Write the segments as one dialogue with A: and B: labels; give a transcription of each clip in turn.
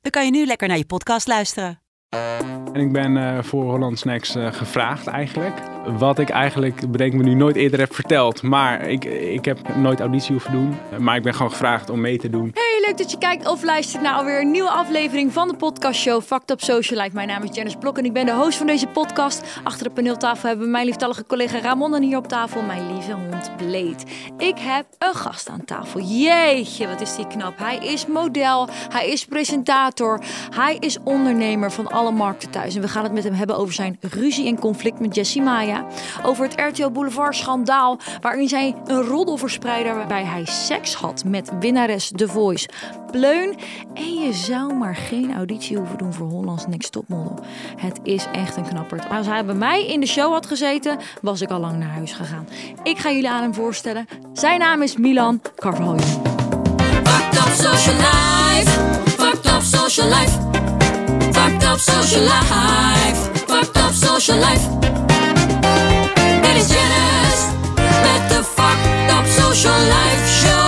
A: dan kan je nu lekker naar je podcast luisteren.
B: En ik ben eh, voor Holland Snacks eh, gevraagd eigenlijk. Wat ik eigenlijk, bedenk me nu, nooit eerder heb verteld. Maar ik, ik heb nooit auditie hoeven doen. Maar ik ben gewoon gevraagd om mee te doen.
C: Hey, leuk dat je kijkt of luistert naar alweer een nieuwe aflevering van de podcastshow Fact Up Social Life. Mijn naam is Janice Blok en ik ben de host van deze podcast. Achter de paneeltafel hebben we mijn lieftallige collega Ramon en hier op tafel mijn lieve hond Bleed. Ik heb een gast aan tafel. Jeetje, wat is die knap. Hij is model, hij is presentator, hij is ondernemer van alle markten thuis. En we gaan het met hem hebben over zijn ruzie en conflict met Jessie Maya. Over het RTL Boulevard schandaal, waarin zij een roddel verspreidde waarbij hij seks had met winnares The Voice Pleun. En je zou maar geen auditie hoeven doen voor Hollands Next Topmodel. Het is echt een knapperd. Als hij bij mij in de show had gezeten, was ik al lang naar huis gegaan. Ik ga jullie aan hem voorstellen. Zijn naam is Milan Carvalho.
D: Fucked up social life. Fucked up social life. Fucked up social life. Social life. Is met de Fucked up social life show.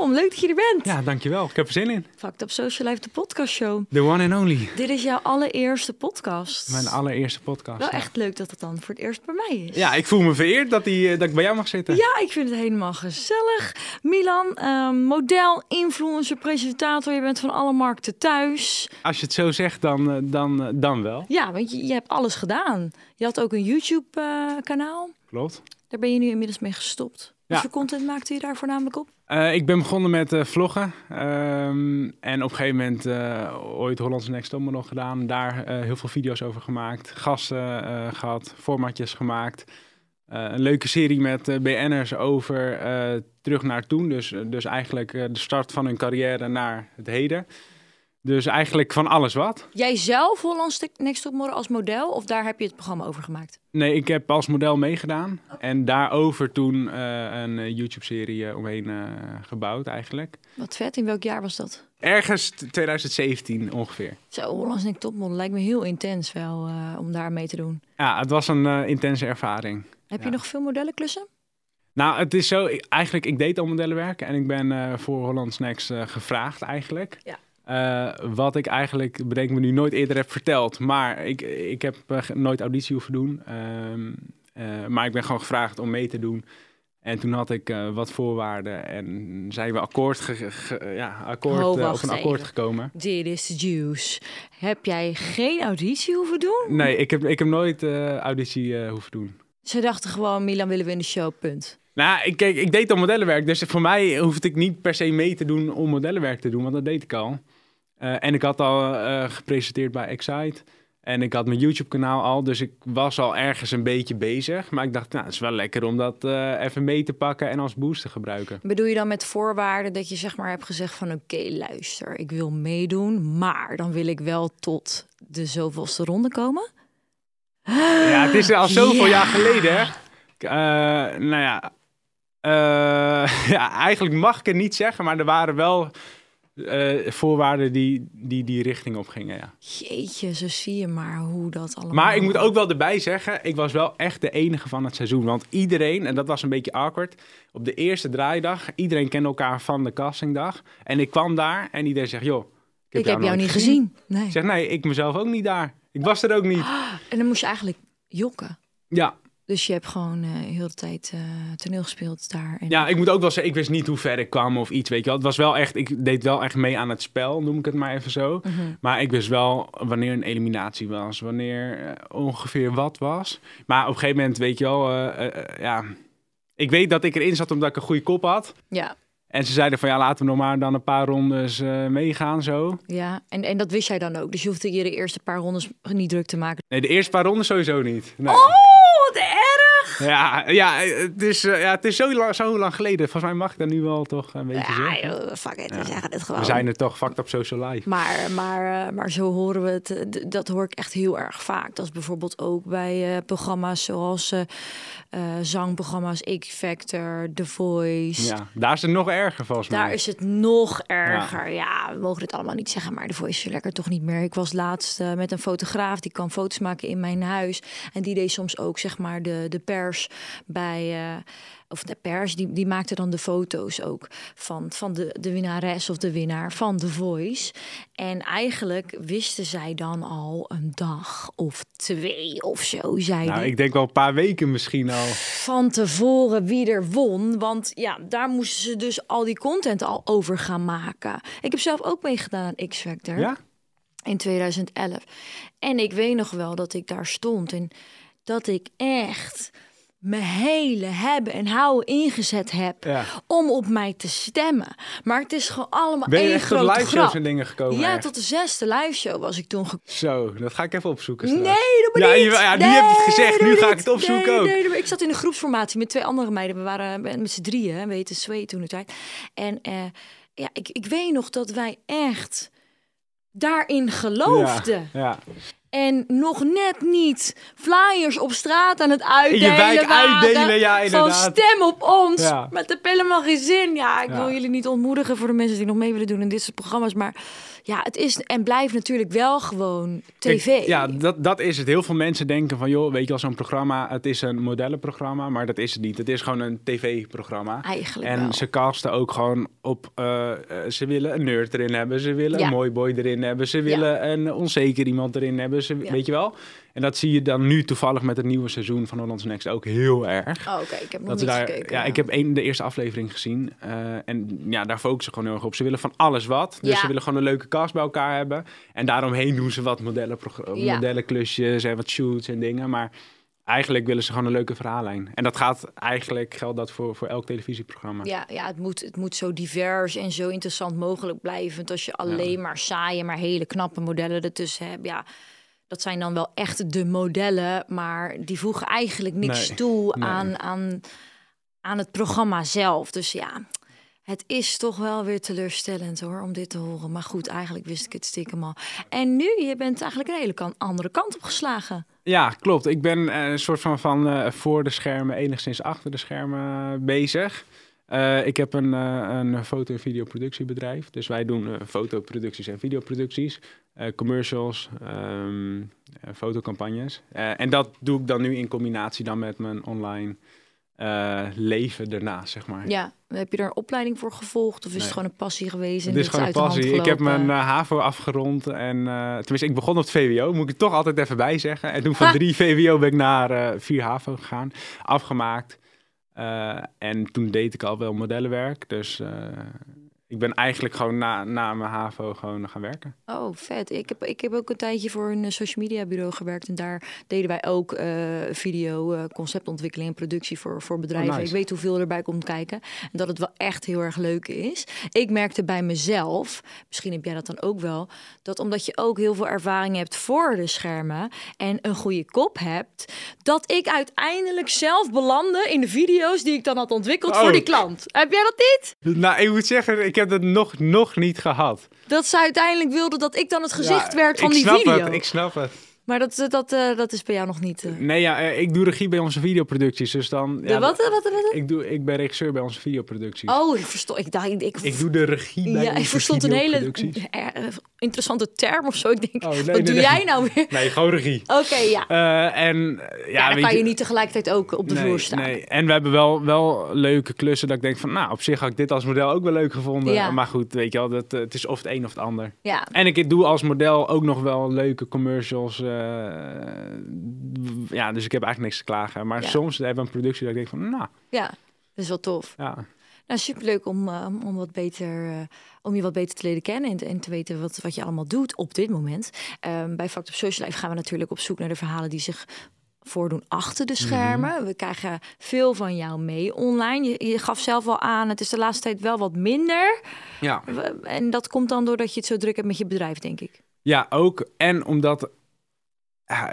C: Welkom, leuk dat je er bent.
B: Ja, dankjewel. Ik heb er zin in.
C: Fucked Up Social Life, de podcastshow.
B: The one and only.
C: Dit is jouw allereerste podcast.
B: Mijn allereerste podcast.
C: Wel
B: ja.
C: echt leuk dat het dan voor het eerst bij mij is.
B: Ja, ik voel me vereerd dat, die, eh, dat ik bij jou mag zitten.
C: Ja, ik vind het helemaal gezellig. Milan, ehm, model, influencer, presentator. Je bent van alle markten thuis.
B: Als je het zo zegt, dan, eh, dan, eh, dan wel.
C: Ja, want je, je hebt alles gedaan. Je had ook een YouTube-kanaal.
B: Klopt.
C: Daar ben je nu inmiddels mee gestopt. Wat voor content maakte je daar voornamelijk op?
B: Eh, ik ben begonnen met eh, vloggen. Ehm, en op een gegeven moment uh, ooit Hollands Next Top nog gedaan. Daar eh, heel veel video's over gemaakt. Gasten eh, gehad, formatjes gemaakt. Eh, een leuke serie met eh, BN'ers over eh, terug naar toen. Dus, dus eigenlijk eh, de start van hun carrière naar het heden. Dus eigenlijk van alles wat.
C: Jij zelf Hollands Next Top Model als model? Of daar heb je het programma over gemaakt?
B: Nee, ik heb als model meegedaan. En daarover toen eh, een eh, YouTube-serie eh, omheen gebouwd eigenlijk.
C: Wat vet. In welk jaar was dat?
B: Ergens t- 2017 ongeveer.
C: Zo, Hollands Next Top Model lijkt me heel intens wel om daar mee te doen.
B: Ja, het was een intense ervaring.
C: Heb je nog veel modellenklussen?
B: Nou, het is zo, ik- eigenlijk, ik deed al modellenwerk en ik ben voor Holland Snacks eh, gevraagd eigenlijk.
C: Ja.
B: Eh, wat ik eigenlijk, bedenk me nu, nooit eerder heb verteld. Maar ik, ik heb eh, nooit auditie hoeven doen. Ehm, eh, maar ik ben gewoon gevraagd om mee te doen. En toen had ik wat voorwaarden en zijn we akkoord, ge- ge- ja, akkoord,
C: Oh,
B: op een akkoord
C: even.
B: gekomen.
C: Dit is de juice. Heb jij geen auditie hoeven doen?
B: Nee, ik heb, ik heb nooit auditie hoeven doen.
C: Ze dachten gewoon, Milan willen we in de show, punt.
B: Nou, ik, kijk, ik deed al modellenwerk, dus voor mij hoefde ik niet per se mee te doen om modellenwerk te doen, want dat deed ik al. Eh, en ik had al eh, gepresenteerd bij Excite en ik had mijn YouTube-kanaal al, dus ik was al ergens een beetje bezig. Maar ik dacht, nou, het is wel lekker om dat eh, even mee te pakken en als boost te gebruiken.
C: Bedoel je dan met voorwaarden dat je zeg maar hebt gezegd van... oké, luister, ik wil meedoen, maar dan wil ik wel tot de zoveelste ronde komen?
B: Ja, het is al zoveel
C: Ja.
B: jaar geleden. hè. Nou ja, ja, eigenlijk mag ik het niet zeggen, maar er waren wel eh, voorwaarden die, die die richting op gingen, ja.
C: Jeetje, zo zie je maar hoe dat allemaal...
B: Maar ik moet ook wel erbij zeggen, ik was wel echt de enige van het seizoen. Want iedereen, en dat was een beetje awkward, op de eerste draaidag, iedereen kende elkaar van de castingdag. En ik kwam daar en iedereen zegt, joh,
C: Ik heb jou niet gezien. Nee.
B: Ik zeg, nee, ik mezelf ook niet daar. Ik was er ook niet.
C: En dan moest je eigenlijk jokken.
B: Ja,
C: Dus je hebt gewoon eh heel de tijd eh, toneel gespeeld daar. En...
B: ja, ik moet ook wel zeggen, ik wist niet hoe ver ik kwam of iets, weet je wel. Het was wel echt, ik deed wel echt mee aan het spel, noem ik het maar even zo.
C: Mhm.
B: Maar ik wist wel wanneer een eliminatie was, wanneer eh, ongeveer wat was. Maar op een gegeven moment, weet je wel, ja... Ik weet dat ik erin zat omdat ik een goede kop had.
C: Ja,
B: En ze zeiden van ja, laten we nog maar dan een paar rondes meegaan zo.
C: ja. En, en dat wist jij dan ook. Dus je hoefde je de eerste paar rondes niet druk te maken.
B: Nee, de eerste paar rondes sowieso niet. Nee.
C: Oh, wat erg!
B: Ja, ja, het is, eh, ja, het is zo lang, zo lang geleden. Volgens mij mag ik dat nu wel toch een beetje
C: Ja,
B: zeggen.
C: joh, fuck it, we zeggen het gewoon.
B: We zijn er toch, fucked up social life.
C: Maar, maar, eh, maar zo horen we het. eh, Dat hoor ik echt heel erg vaak. Dat is bijvoorbeeld ook bij programma's zoals zangprogramma's X Factor, The Voice.
B: Ja, daar is het nog erger volgens mij.
C: Daar is het nog erger. Ja. we mogen het allemaal niet zeggen, maar de Voice is lekker toch niet meer. Ik was laatst met een fotograaf die kan foto's maken in mijn huis. En die deed soms ook zeg maar de, de pers bij. eh, of de pers, die, die maakte dan de foto's ook van, van de, de winnares of de winnaar van The Voice. En eigenlijk wisten zij dan al een dag of twee of zo, zei
B: Nou, ik denk wel een paar weken misschien al.
C: van tevoren wie er won. Want ja, daar moesten ze dus al die content al over gaan maken. Ik heb zelf ook meegedaan aan X Factor
B: Ja?
C: in 2011. En ik weet nog wel dat ik daar stond en dat ik echt mijn hele hebben en houden ingezet heb
B: Ja.
C: om op mij te stemmen. Maar het is gewoon allemaal
B: Ben je
C: één grote
B: live shows
C: grap.
B: en dingen gekomen?
C: Ja,
B: echt?
C: tot de zesde live show was ik toen gekomen.
B: Zo, dat ga ik even opzoeken
C: Nee,
B: straks.
C: doe maar
B: Ja,
C: niet.
B: je- ja, nu
C: Nee,
B: heb je het gezegd, nu ga
C: niet.
B: ik het opzoeken
C: nee,
B: ook.
C: Nee, ik zat in een groepsformatie met twee andere meiden. We waren met z'n drieën, weet je, twee toen de tijd. En eh, ja, ik, ik weet nog dat wij echt daarin geloofden.
B: Ja, ja.
C: En nog net niet flyers op straat aan het uitdelen
B: wijk
C: waren.
B: uitdelen, ja,
C: Van stem op ons.
B: Ja.
C: Met de helemaal geen zin. Ja, ik
B: Ja.
C: wil jullie niet ontmoedigen voor de mensen die nog mee willen doen in dit soort programma's. Maar ja, het is en blijft natuurlijk wel gewoon tv.
B: Kijk, ja, dat, dat is het. Heel veel mensen denken van, joh, weet je wel, zo'n programma, het is een modellenprogramma, maar dat is het niet. Het is gewoon een tv-programma.
C: Eigenlijk
B: En
C: wel.
B: ze casten ook gewoon op, eh, eh, ze willen een nerd erin hebben, ze willen
C: Ja.
B: een mooi boy erin hebben, ze willen een onzeker iemand erin hebben, ze, weet je wel. En dat zie je dan nu toevallig met het nieuwe seizoen van Holland's Next ook heel erg.
C: Oh, oké, ik heb nog niet
B: daar,
C: gekeken.
B: ja, ik heb één, de eerste aflevering gezien. eh, en ja, daar focussen ze gewoon heel erg op. Ze willen van alles wat. Dus
C: Ja.
B: ze willen gewoon een leuke cast bij elkaar hebben. En daaromheen doen ze wat modellenpro-
C: Ja.
B: modellenklusjes en wat shoots en dingen. Maar eigenlijk willen ze gewoon een leuke verhaallijn. En dat gaat eigenlijk, geldt dat voor, voor elk televisieprogramma.
C: Ja, ja het, moet, het moet zo divers en zo interessant mogelijk blijven. Want als je alleen maar saaie, maar hele knappe modellen ertussen hebt, ja, dat zijn dan wel echt de modellen, maar die voegen eigenlijk niks
B: Nee,
C: toe
B: nee.
C: aan, aan, aan het programma zelf. Dus ja, het is toch wel weer teleurstellend hoor, om dit te horen. Maar goed, eigenlijk wist ik het stiekem al. En nu, je bent eigenlijk een hele kan, andere kant op geslagen.
B: Ja, klopt. Ik ben eh, een soort van, van eh, voor de schermen, enigszins achter de schermen eh, bezig. Eh, ik heb een, eh, een foto- en videoproductiebedrijf. Dus wij doen eh, fotoproducties en videoproducties, commercials, ehm, eh, fotocampagnes. En dat doe ik dan nu in combinatie dan met mijn online leven daarnaast, zeg maar.
C: Ja, heb je daar een opleiding voor gevolgd of is het gewoon een passie geweest? en
B: Het is gewoon een passie. Ik heb mijn HAVO afgerond. En, tenminste, ik begon op het VWO. Moet ik toch altijd even bij zeggen. En toen van
C: Ha.
B: drie VWO ben ik naar vier HAVO gegaan. Afgemaakt. Eh, en toen deed ik al wel modellenwerk. Dus eh, ik ben eigenlijk gewoon na, na mijn HAVO gewoon gaan werken.
C: Oh, vet. Ik heb, ik heb ook een tijdje voor een eh, social media bureau gewerkt. En daar deden wij ook eh, video, eh, conceptontwikkeling en productie voor, voor bedrijven.
B: Oh, nice.
C: Ik weet hoeveel erbij komt kijken. En dat het wel echt heel erg leuk is. Ik merkte bij mezelf, misschien heb jij dat dan ook wel, dat omdat je ook heel veel ervaring hebt voor de schermen en een goede kop hebt, dat ik uiteindelijk zelf belandde in de video's die ik dan had ontwikkeld voor
B: Oh.
C: die klant. Heb jij dat niet?
B: Nou, ik moet zeggen, ik heb dat nog, nog niet gehad.
C: Dat ze uiteindelijk wilden dat ik dan het gezicht
B: Ja,
C: werd van
B: ik
C: die
B: snap
C: video.
B: Het, ik snap het.
C: Maar dat, dat, dat, eh, dat is bij jou nog niet. eh.
B: Nee, ja, eh, ik doe regie bij onze videoproducties. Dus dan... Ja,
C: wat, wat, wat, wat?
B: Ik, doe, ik ben regisseur bij onze videoproducties.
C: Oh, ik verstond. Ik dacht, ik,
B: Ik doe de regie bij
C: ja, ik verstond een hele eh, eh, interessante term of zo. Ik denk,
B: Oh, nee,
C: wat
B: nee,
C: doe
B: nee.
C: jij nou weer?
B: Nee, gewoon regie.
C: Oké, ja.
B: Eh, en eh, ja,
C: Ja, dan
B: weet
C: kan je niet tegelijkertijd ook op de vloer staan.
B: Nee. En we hebben wel, wel leuke klussen dat ik denk van, nou, op zich had ik dit als model ook wel leuk gevonden.
C: Ja.
B: Maar goed, weet je wel, dat, eh, het is of het een of het ander.
C: Ja,
B: En ik doe als model ook nog wel leuke commercials. Eh, ja, dus ik heb eigenlijk niks te klagen. Maar
C: Ja.
B: soms hebben we een productie dat ik denk van, nou,
C: ja. Dat is wel tof.
B: ja.
C: Nou, superleuk om, eh, om, wat beter, eh, om je wat beter te leren kennen en, te- en te weten wat, wat je allemaal doet op dit moment. Ehm, bij Fact of Social Life gaan we natuurlijk op zoek naar de verhalen die zich voordoen achter de schermen. We krijgen veel van jou mee online. Je, je gaf zelf al aan, het is de laatste tijd wel wat minder.
B: Ja.
C: En dat komt dan doordat je het zo druk hebt met je bedrijf, denk ik.
B: ja, ook. En omdat,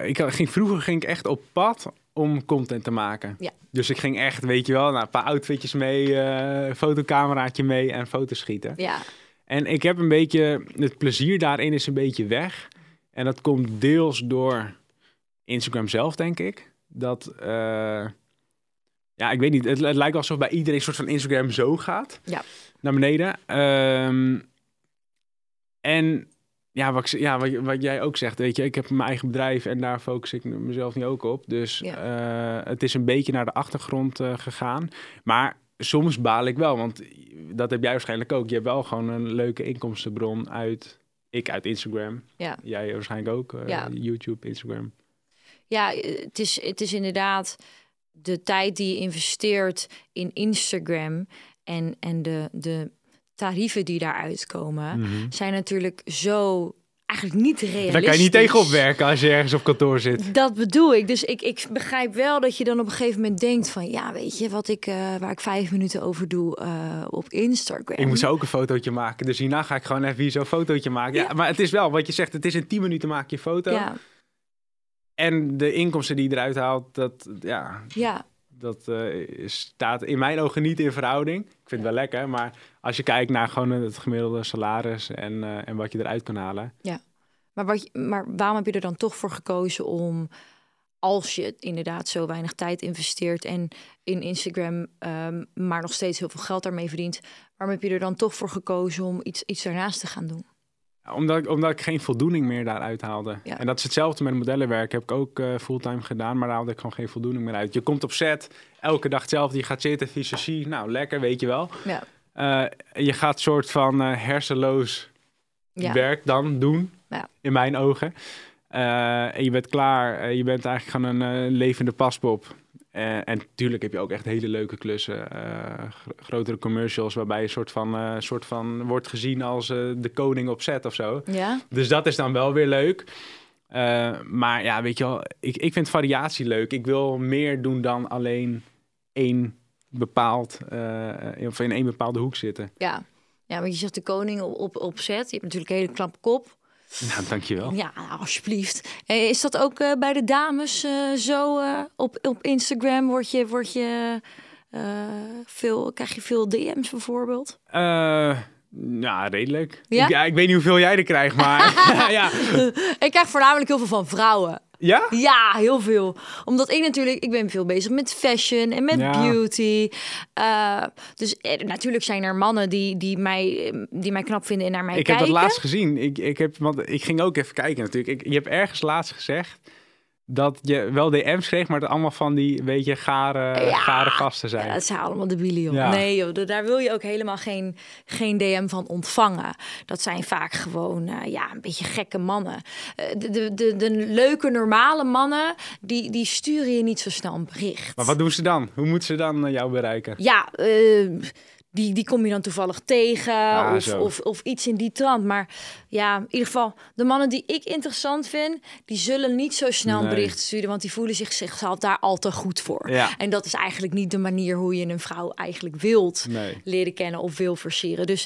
B: ik ging, vroeger ging ik echt op pad om content te maken.
C: Ja.
B: Dus ik ging echt, weet je wel, nou, een paar outfitjes mee, eh fotocameraatje mee en foto's schieten.
C: Ja,
B: En ik heb een beetje, het plezier daarin is een beetje weg. En dat komt deels door Instagram zelf, denk ik. Dat, eh, ja, ik weet niet, het, het lijkt alsof bij iedereen een soort van Instagram zo gaat.
C: Ja.
B: Naar beneden. Ehm, en ja, wat, ik, ja wat, wat jij ook zegt, weet je, ik heb mijn eigen bedrijf en daar focus ik mezelf niet ook op. Dus
C: Ja.
B: eh, het is een beetje naar de achtergrond eh, gegaan. Maar soms baal ik wel, want dat heb jij waarschijnlijk ook. Je hebt wel gewoon een leuke inkomstenbron uit, ik uit Instagram.
C: Ja.
B: Jij waarschijnlijk ook, eh,
C: Ja.
B: YouTube, Instagram.
C: ja het, is, het is inderdaad de tijd die je investeert in Instagram en, en de, de tarieven die daaruit komen, zijn natuurlijk zo eigenlijk niet realistisch.
B: Daar kan je niet tegenop werken als je ergens op kantoor zit.
C: Dat bedoel ik. Dus ik, ik begrijp wel dat je dan op een gegeven moment denkt van... ja, weet je, wat ik, eh, waar ik vijf minuten over doe eh, op Instagram.
B: Ik moest ook een fotootje maken, dus hierna ga ik gewoon even hier zo'n fotootje maken. Ja,
C: Ja.
B: maar het is wel, wat je zegt, het is in 10 minuten maak je foto.
C: Ja,
B: En de inkomsten die je eruit haalt, dat, ja,
C: ja,
B: dat eh, staat in mijn ogen niet in verhouding. Ik vind het wel lekker, maar als je kijkt naar gewoon het gemiddelde salaris en, eh, en wat je eruit kan halen.
C: maar, wat, maar waarom heb je er dan toch voor gekozen om... als je inderdaad zo weinig tijd investeert en in Instagram... ehm, maar nog steeds heel veel geld daarmee verdient... waarom heb je er dan toch voor gekozen om iets, iets daarnaast te gaan doen?
B: Omdat, ik- omdat ik geen voldoening meer daaruit haalde.
C: Ja.
B: En dat is hetzelfde met modellenwerk. Heb ik ook eh, fulltime gedaan, maar daar haalde ik gewoon geen voldoening meer uit. Je komt op set, elke dag hetzelfde. Je gaat zitten, visagie. Nou, lekker, weet je wel.
C: Ja,
B: Eh, je gaat soort van eh, hersenloos
C: ja,
B: werk dan doen,
C: Ja.
B: in mijn ogen. En je bent klaar. Je bent eigenlijk gewoon een levende paspop. Eh, en natuurlijk heb je ook echt hele leuke klussen. eh, gro- grotere commercials waarbij je soort van, eh, soort van wordt gezien als de koning op set of zo.
C: ja,
B: Dus dat is dan wel weer leuk. Maar ja, weet je wel, ik, ik vind variatie leuk. Ik wil meer doen dan alleen één bepaald, of in één bepaalde hoek zitten.
C: ja. Ja, want je zegt de koning op, op, op set. Je hebt natuurlijk een hele klap kop.
B: Nou, dankjewel.
C: Ja, nou, alsjeblieft. Eh, Is dat ook eh, bij de dames eh, zo? op, op Instagram word je, word je, veel, krijg je veel DM's bijvoorbeeld?
B: Eh, ja, redelijk.
C: Ja?
B: Ik, ja, ik weet niet hoeveel jij er krijgt, maar ja.
C: Ik krijg voornamelijk heel veel van vrouwen.
B: Ja?
C: Ja, heel veel. Omdat ik natuurlijk, ik ben veel bezig met fashion en met
B: Ja.
C: beauty. Eh, dus eh, natuurlijk zijn er mannen die, die, mij, die mij knap vinden en naar mij
B: Ik heb
C: kijken.
B: dat laatst gezien. Ik, ik, heb, want ik ging ook even kijken natuurlijk. Ik, je hebt ergens laatst gezegd dat je wel DM's kreeg, maar het allemaal van die, weet je, gare,
C: Ja.
B: gare gasten zijn.
C: Ja, dat zijn allemaal debielen, joh.
B: Ja.
C: Nee, joh, daar wil je ook helemaal geen, geen DM van ontvangen. Dat zijn vaak gewoon, eh, ja, een beetje gekke mannen. Eh, de, de, de, de leuke, normale mannen, die, die sturen je niet zo snel een bericht.
B: Maar wat doen ze dan? Hoe moeten ze dan eh, jou bereiken?
C: Ja, die, die kom je dan toevallig tegen
B: Ah,
C: of, of, of iets in die trant. Maar ja, in ieder geval, de mannen die ik interessant vind, die zullen niet zo snel een
B: Nee.
C: bericht sturen, want die voelen zich zichzelf daar al te goed voor.
B: Ja.
C: En dat is eigenlijk niet de manier hoe je een vrouw eigenlijk wilt
B: Nee.
C: leren kennen of wil versieren. Dus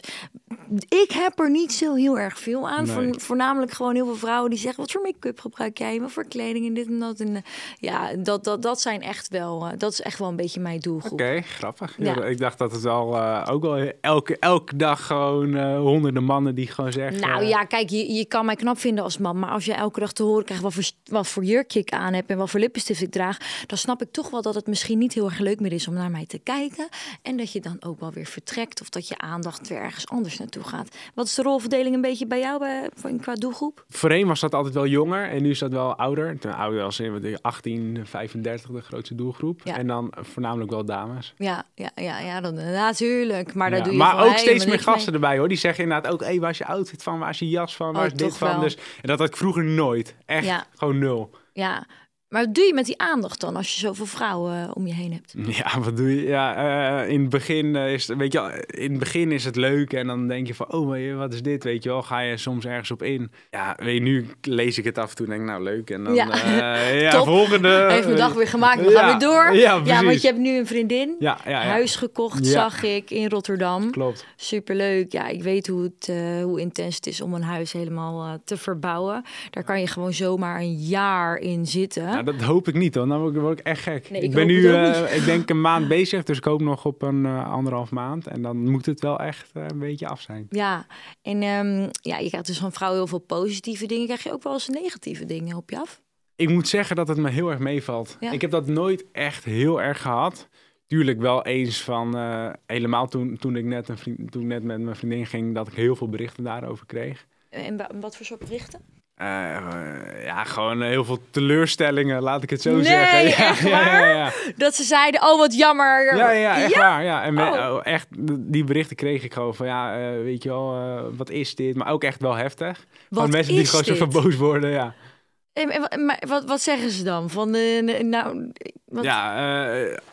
C: ik heb er niet zo heel erg veel aan.
B: Nee.
C: Voornamelijk gewoon heel veel vrouwen die zeggen: wat voor make-up gebruik jij? Wat voor kleding en dit en dat. En eh, ja, dat, dat, dat zijn echt wel, eh, dat is echt wel een beetje mijn doelgroep.
B: Oké, grappig.
C: Ja.
B: Ja, ik dacht dat het wel eh, ook wel elke, elke dag gewoon honderden mannen die gewoon zeggen.
C: Nou ja, kijk, je, je kan mij knap vinden als man. Maar als je elke dag te horen krijgt wat voor, wat voor jurkje ik aan heb en wat voor lippenstift ik draag, dan snap ik toch wel dat het misschien niet heel erg leuk meer is om naar mij te kijken. En dat je dan ook wel weer vertrekt of dat je aandacht weer ergens anders naartoe gaat. Wat is de rolverdeling een beetje bij jou bij, qua doelgroep?
B: Voorheen was dat altijd wel jonger en nu is dat wel ouder. Ten ouder als in wat, 18, 35 de grootste doelgroep.
C: Ja.
B: En dan voornamelijk wel dames.
C: Ja, ja, ja, ja dan, natuurlijk. Maar daar
B: Ja,
C: doe je
B: maar ook steeds meer
C: mee.
B: gasten erbij hoor. Die zeggen inderdaad ook, hé, waar is je outfit van? Waar is jas van? Waar
C: Oh,
B: is dit van?
C: wel.
B: Dus, en dat had ik vroeger nooit. Echt,
C: Ja.
B: gewoon nul.
C: Ja, maar wat doe je met die aandacht dan als je zoveel vrouwen eh, om je heen hebt?
B: Ja, wat doe je? Ja, eh, in het begin eh, is het, weet je, in het begin is het leuk en dan denk je van, oh, maar wat is dit? Weet je wel, ga je soms ergens op in. Ja, weet je, nu lees ik het af en toe en denk ik, nou leuk. En dan,
C: Ja.
B: ja, volgende.
C: Heeft mijn dag weer gemaakt, we
B: ja.
C: gaan weer door.
B: Ja,
C: ja, want je hebt nu een vriendin.
B: Ja.
C: Huis gekocht, zag ik, in Rotterdam.
B: Klopt.
C: Superleuk. Ja, ik weet hoe, het, hoe intens het is om een huis helemaal te verbouwen. Daar kan je gewoon zomaar een jaar in zitten.
B: Nou, dat hoop ik niet, hoor. Dan word ik, echt gek.
C: Nee,
B: ik,
C: ik
B: ben nu, eh, ik denk een maand bezig, dus ik hoop nog op een eh, anderhalf maand. En dan moet het wel echt eh, een beetje af zijn.
C: Ja, en ehm, ja, je krijgt dus van vrouwen heel veel positieve dingen. Krijg je ook wel eens negatieve dingen op je af?
B: Ik moet zeggen dat het me heel erg meevalt.
C: Ja.
B: Ik heb dat nooit echt heel erg gehad. Tuurlijk wel eens van, helemaal toen, toen ik net, een vriend, toen net met mijn vriendin ging, dat ik heel veel berichten daarover kreeg.
C: En wa- wat voor soort berichten?
B: Eh, eh, ja, gewoon heel veel teleurstellingen, laat ik het zo
C: Nee,
B: zeggen. Ja,
C: echt
B: ja, ja.
C: Dat ze zeiden, oh wat jammer.
B: Ja, ja, echt waar. Ja. En
C: Oh.
B: oh, echt, die berichten kreeg ik gewoon van, ja, eh, weet je wel, wat is dit? Maar ook echt wel heftig.
C: Wat
B: van mensen die gewoon zo van boos worden, ja.
C: En, maar wat, wat zeggen ze dan? Van, nou, wat,
B: Ja,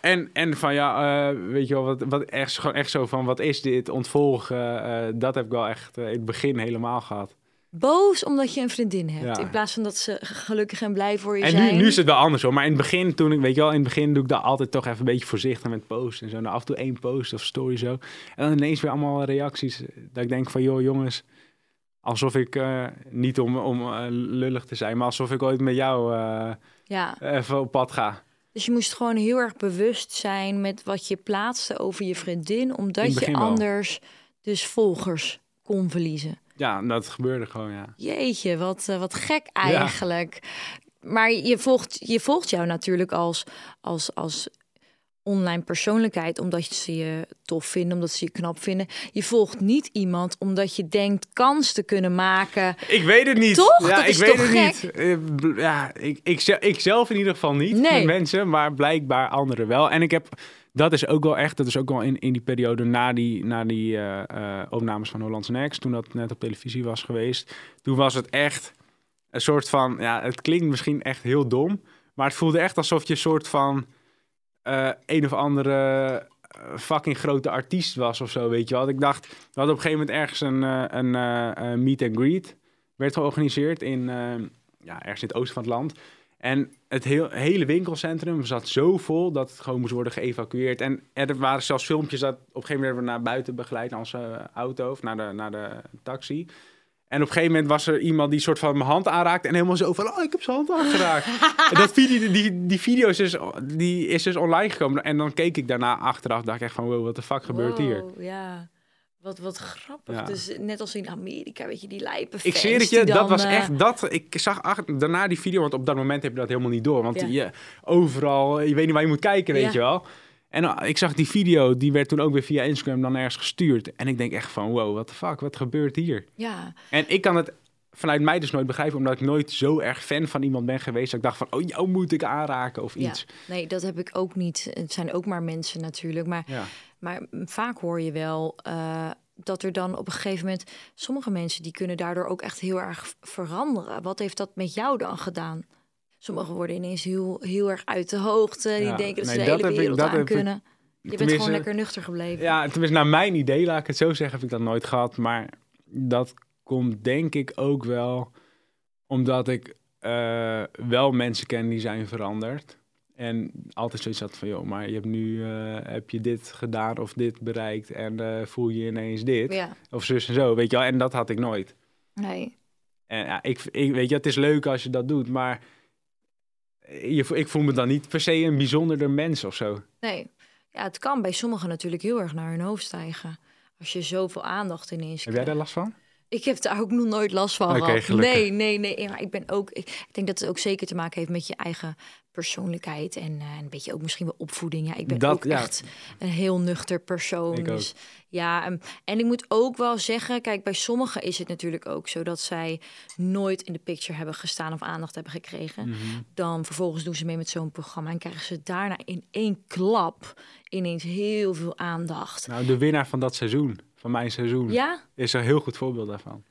B: en, en van, ja, weet je wel, wat, wat echt, gewoon echt zo van, wat is dit? Ontvolgen, dat heb ik wel echt in het begin helemaal gehad.
C: Boos omdat je een vriendin hebt.
B: Ja.
C: In plaats van dat ze gelukkig en blij voor je
B: En
C: zijn.
B: nu, nu is het wel anders hoor. Maar in het begin, toen ik, weet je wel, in het begin doe ik daar altijd toch even een beetje voorzichtig met posten en zo. Nou, af en toe één post of story zo. En dan ineens weer allemaal reacties. Dat ik denk van, joh jongens, alsof ik, eh, niet om, om eh, lullig te zijn, maar alsof ik ooit met jou eh,
C: Ja,
B: even op pad ga.
C: dus je moest gewoon heel erg bewust zijn met wat je plaatste over je vriendin.
B: In
C: Omdat je
B: wel.
C: anders dus volgers kon verliezen.
B: Ja, dat gebeurde gewoon, ja.
C: Jeetje, wat, eh, wat gek eigenlijk. Maar je volgt, je volgt jou natuurlijk als, als, als online persoonlijkheid omdat ze je tof vinden, omdat ze je knap vinden. Je volgt niet iemand omdat je denkt kans te kunnen maken.
B: Ik weet het niet.
C: Toch?
B: Ja,
C: Dat
B: ik
C: is
B: weet
C: toch
B: het niet. Eh, Ja, ik, ik, ze- ik zelf in ieder geval niet
C: Nee.
B: mensen, maar blijkbaar anderen wel. En ik heb, dat is ook wel echt, dat is ook wel in, in die periode na die, na die eh, eh, opnames van Holland's Next, toen dat net op televisie was geweest. Toen was het echt een soort van, ja, het klinkt misschien echt heel dom, maar het voelde echt alsof je een soort van eh, een of andere eh, fucking grote artiest was of zo, weet je wel. Ik dacht, we hadden op een gegeven moment ergens een, eh, een meet and greet werd georganiseerd in, ja, ergens in het oosten van het land. En het hele winkelcentrum zat zo vol dat het gewoon moest worden geëvacueerd. En er waren zelfs filmpjes dat op een gegeven moment we naar buiten begeleid naar onze auto of naar de, naar de taxi. En op een gegeven moment was er iemand die soort van mijn hand aanraakte en helemaal zo van, oh, ik heb zijn hand aangeraakt. en dat video, die, die video is dus, die is dus online gekomen. En dan keek ik daarna achteraf, dacht ik echt van, wow, wat de fuck gebeurt hier?
C: Ja, wat, wat grappig.
B: Ja.
C: Dus net als in Amerika, weet je, die lijpe
B: Ik zweer het je, dat
C: dan,
B: was
C: eh,
B: echt dat. Ik zag achter, daarna die video, want op dat moment heb je dat helemaal niet door. Want
C: Ja.
B: je overal, je weet niet waar je moet kijken, weet
C: Ja.
B: je wel. En uh, ik zag die video, die werd toen ook weer via Instagram dan ergens gestuurd. En ik denk echt van, wow, what the fuck, wat gebeurt hier?
C: Ja,
B: En ik kan het vanuit mij dus nooit begrijpen, omdat ik nooit zo erg fan van iemand ben geweest. Dat ik dacht van, oh, jou moet ik aanraken of
C: ja,
B: iets.
C: nee, dat heb ik ook niet. Het zijn ook maar mensen natuurlijk. Maar,
B: Ja.
C: maar vaak hoor je wel eh, dat er dan op een gegeven moment... Sommige mensen die kunnen daardoor ook echt heel erg veranderen. Wat heeft dat met jou dan gedaan? Sommigen worden ineens heel, heel erg uit de hoogte. Die
B: Ja,
C: denken dat ze de hele
B: ik-
C: wereld
B: dat
C: aan
B: ik-
C: kunnen. Je bent gewoon lekker nuchter gebleven.
B: Ja, tenminste, naar mijn idee, laat ik het zo zeggen, heb ik dat nooit gehad. Maar dat komt denk ik ook wel omdat ik eh, wel mensen ken die zijn veranderd. En altijd zoiets had van, joh, maar je hebt nu eh, heb je dit gedaan of dit bereikt en eh, voel je ineens dit.
C: Ja,
B: Of zus en zo, weet je wel. En dat had ik nooit.
C: nee.
B: En ja, ik, ik weet je, het is leuk als je dat doet, maar je, ik voel me dan niet per se een bijzonderder mens of zo.
C: Nee. Ja, het kan bij sommigen natuurlijk heel erg naar hun hoofd stijgen. Als je zoveel aandacht ineens
B: Heb jij
C: krijgt.
B: daar last van?
C: Ik heb daar ook nog nooit last van gehad. Nee, nee, nee. Maar ik ben ook. Ik, ik denk dat het ook zeker te maken heeft met je eigen persoonlijkheid en eh, een beetje ook misschien wel opvoeding. Ja, ik ben
B: Dat,
C: ook
B: ja.
C: echt een heel nuchter persoon.
B: Ik.
C: Dus ja, ehm, en ik moet ook wel zeggen, kijk, bij sommigen is het natuurlijk ook zo dat zij nooit in de picture hebben gestaan of aandacht hebben gekregen.
B: Mhm.
C: Dan vervolgens doen ze mee met zo'n programma en krijgen ze daarna in één klap ineens heel veel aandacht.
B: Nou, de winnaar van dat seizoen, van mijn seizoen,
C: Ja,
B: is een heel goed voorbeeld daarvan.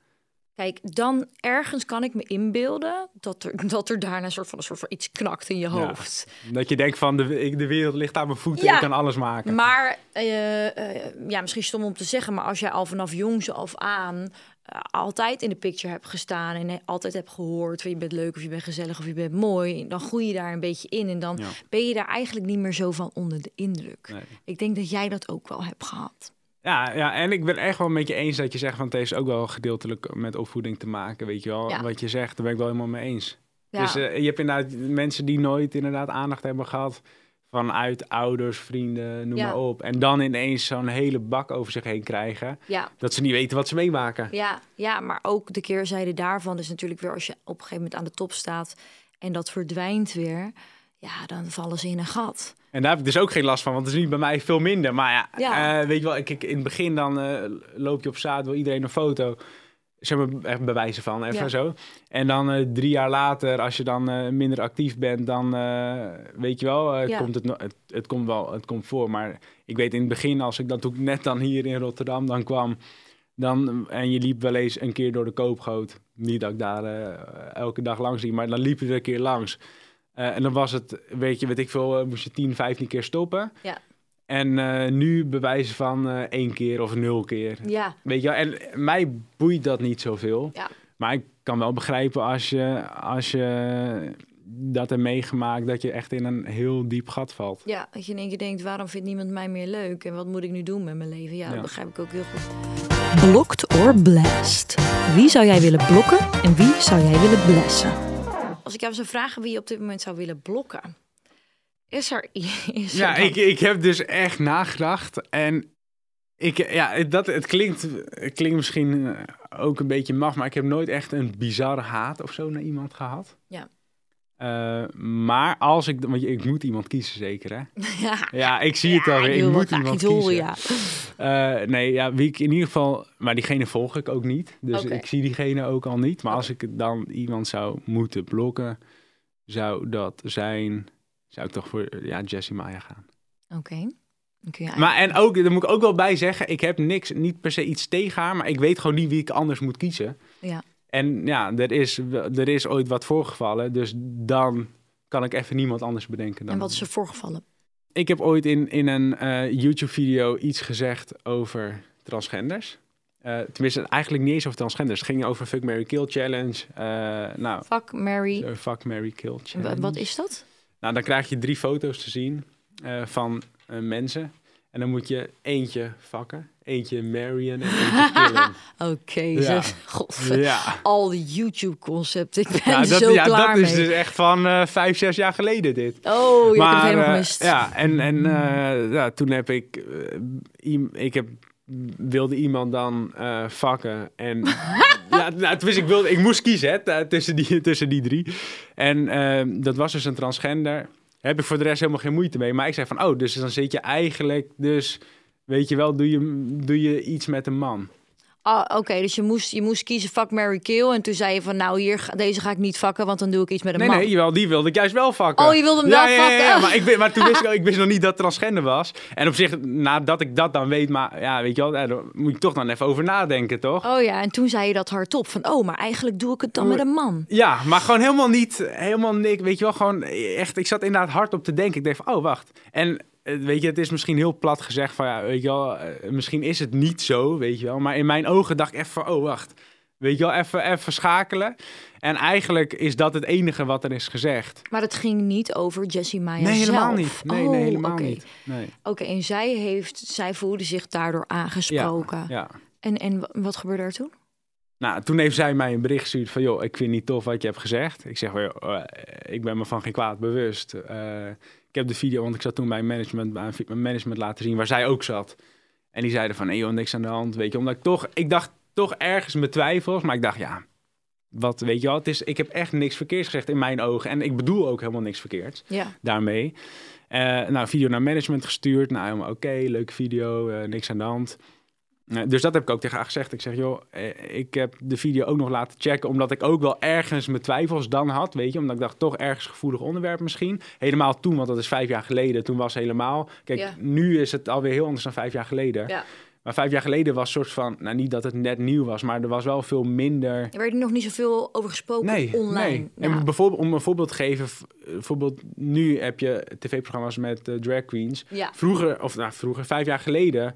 C: Kijk, dan ergens kan ik me inbeelden dat er, dat er daarna een soort van, een soort van iets knakt in je hoofd.
B: Dat je denkt van, de, ik- de wereld ligt aan mijn voeten,
C: Ja.
B: ik kan alles maken.
C: Maar, eh, eh, ja, misschien stom om te zeggen, maar als jij al vanaf jongs af aan eh, altijd in de picture hebt gestaan en altijd hebt gehoord van je bent leuk of je bent gezellig of je bent mooi, dan groei je daar een beetje in en dan
B: Ja.
C: ben je daar eigenlijk niet meer zo van onder de indruk.
B: Nee.
C: Ik denk dat jij dat ook wel hebt gehad.
B: Ja, ja, en ik ben echt wel met je eens dat je zegt, van het heeft ook wel gedeeltelijk met opvoeding te maken, weet je wel.
C: Ja.
B: Wat je zegt, daar ben ik wel helemaal mee eens.
C: Ja.
B: Dus eh, je hebt inderdaad mensen die nooit inderdaad aandacht hebben gehad vanuit ouders, vrienden, noem
C: Ja.
B: maar op. En dan ineens zo'n hele bak over zich heen krijgen,
C: ja.
B: dat ze niet weten wat ze meemaken.
C: Ja, ja, maar ook de keerzijde daarvan is natuurlijk weer als je op een gegeven moment aan de top staat en dat verdwijnt weer, ja, dan vallen ze in een gat.
B: En daar heb ik dus ook geen last van, want het is nu bij mij veel minder. Maar ja,
C: Ja.
B: eh, weet je wel, ik, in het begin dan eh, loop je op straat, wil iedereen een foto. Zeg maar, echt bewijzen van, even
C: Ja.
B: zo. En dan eh, drie jaar later, als je dan minder actief bent, dan weet je wel,
C: Ja.
B: komt het, het, het komt wel, het komt voor. Maar ik weet in het begin, als ik dan toen ik net dan hier in Rotterdam dan kwam, dan, en je liep wel eens een keer door de koopgoot. Niet dat ik daar elke dag langs zie, maar dan liep je er een keer langs. Eh, en dan was het, weet je, weet ik veel, eh, moest je 10, 15 keer stoppen.
C: Ja.
B: En eh, nu bewijzen van eh, één keer of nul keer.
C: Ja,
B: Weet je wel, en mij boeit dat niet zoveel.
C: Ja.
B: Maar ik kan wel begrijpen als je, als je dat hebt meegemaakt, dat je echt in een heel diep gat valt.
C: ja, dat je in één keer denkt, waarom vindt niemand mij meer leuk en wat moet ik nu doen met mijn leven? Ja,
B: Ja.
C: dat begrijp ik ook heel goed. Blokt or blast? Wie zou jij willen blokken en wie zou jij willen blessen? Als ik jou zou vragen wie je op dit moment zou willen blokken, is er, is er
B: Ja,
C: dan-
B: ik, ik heb dus echt nagedacht. En ik, ja, dat, het, klinkt, het klinkt misschien eh, ook een beetje maf, maar ik heb nooit echt een bizarre haat of zo naar iemand gehad.
C: Ja.
B: Eh, maar als ik, want ik moet iemand kiezen zeker hè?
C: ja,
B: Ja, ik zie het alweer.
C: ik
B: moet iemand kiezen.
C: ja.
B: Eh, nee, ja, wie ik in ieder geval, maar diegene volg ik ook niet. Dus ik zie diegene ook al niet. Maar als ik dan iemand zou moeten blokken, zou dat zijn, zou ik toch voor ja, Jessie Maya gaan.
C: Oké.
B: Maar en ook, daar moet ik ook wel bij zeggen, ik heb niks, niet per se iets tegen haar, maar ik weet gewoon niet wie ik anders moet kiezen.
C: Ja.
B: En ja, er is, er is ooit wat voorgevallen, dus dan kan ik even niemand anders bedenken. Dan
C: En wat is er voorgevallen?
B: Ik heb ooit in, in een eh, YouTube-video iets gezegd over transgenders. Eh, tenminste, eigenlijk niet eens over transgenders. Het ging over Fuck, Mary Kill Challenge. Eh, nou,
C: Fuck, Mary.
B: Fuck, Mary Kill Challenge.
C: Wat is dat?
B: Nou, dan krijg je drie foto's te zien van mensen. En dan moet je eentje vakken, eentje marryen en eentje.
C: Oké,
B: Ja.
C: zeg. God,
B: ja.
C: al die YouTube-concepten. Ik ben
B: Ja,
C: er
B: dat,
C: zo
B: ja,
C: klaar
B: dat is dus echt van eh, vijf, zes jaar geleden dit.
C: Oh, ja, ik heb het helemaal
B: eh,
C: gemist.
B: ja, en, en eh, ja, toen heb ik, ik heb, wilde iemand dan vakken. En ja, nou, tenminste, ik, wilde, ik moest kiezen hè, tussen, die, tussen die drie. En eh, dat was dus een transgender. Heb ik voor de rest helemaal geen moeite mee. Maar ik zei van, oh, dus dan zit je eigenlijk, dus weet je wel, doe je, doe je iets met een man.
C: Ah, Oké, dus je moest, je moest kiezen fuck, Mary kill. En toen zei je van, nou hier, deze ga ik niet vakken, want dan doe ik iets met een
B: Nee,
C: man.
B: nee, jawel, die wilde ik juist wel vakken.
C: Oh, je wilde hem
B: ja,
C: wel
B: ja, ja, ja,
C: vakken?
B: maar, ik, maar toen wist ik, ik wist nog niet dat het transgender was. En op zich, nadat ik dat dan weet, maar ja, weet je wel, daar moet je toch dan even over nadenken, toch?
C: Oh ja, en toen zei je dat hardop. Van, oh, maar eigenlijk doe ik het dan met een man.
B: Ja, maar gewoon helemaal niet, helemaal niks, weet je wel, gewoon echt, ik zat inderdaad hard op te denken. Ik dacht van, oh, wacht. En weet je, het is misschien heel plat gezegd van, ja, weet je wel, eh, misschien is het niet zo, weet je wel. Maar in mijn ogen dacht ik even van, oh, wacht. Weet je wel, even, even schakelen. En eigenlijk is dat het enige wat er is gezegd.
C: Maar het ging niet over Jessie Maya
B: Nee, helemaal
C: zelf.
B: niet. Nee,
C: oh,
B: nee, helemaal
C: oké.
B: niet. Nee.
C: Oké, en zij, heeft, zij voelde zich daardoor aangesproken.
B: Ja.
C: En, en wa- wat gebeurde er toen?
B: Nou, toen heeft zij mij een bericht gestuurd van... joh, ik vind niet tof wat je hebt gezegd. Ik zeg, joh, eh, ik ben me van geen kwaad bewust. Eh, ik heb de video, want ik zat toen bij management, bij mijn management laten zien... waar zij ook zat. En die zeiden van, nee joh, niks aan de hand. Weet je, omdat ik toch... Ik dacht toch ergens mijn twijfels, maar ik dacht, ja... Wat, weet je wel, het is, ik heb echt niks verkeerds gezegd in mijn ogen. En ik bedoel ook helemaal niks verkeerds
C: Ja.
B: daarmee. Eh, nou, video naar management gestuurd. Nou, oké, leuke video, eh, niks aan de hand. Dus dat heb ik ook tegen haar gezegd. Ik zeg, joh, eh, ik heb de video ook nog laten checken... omdat ik ook wel ergens mijn twijfels dan had, weet je. Omdat ik dacht, toch ergens gevoelig onderwerp misschien. Helemaal toen, want dat is vijf jaar geleden. Toen was helemaal... Kijk,
C: Ja.
B: nu is het alweer heel anders dan vijf jaar geleden.
C: Ja.
B: Maar vijf jaar geleden was een soort van... Nou, niet dat het net nieuw was, maar er was wel veel minder...
C: Er werd nog niet zoveel over gesproken
B: Nee,
C: online.
B: nee.
C: Ja.
B: En bijvoorbeeld, om een voorbeeld te geven, bijvoorbeeld nu heb je tv-programma's met eh, drag queens.
C: Ja.
B: Vroeger, of nou vroeger, vijf jaar geleden,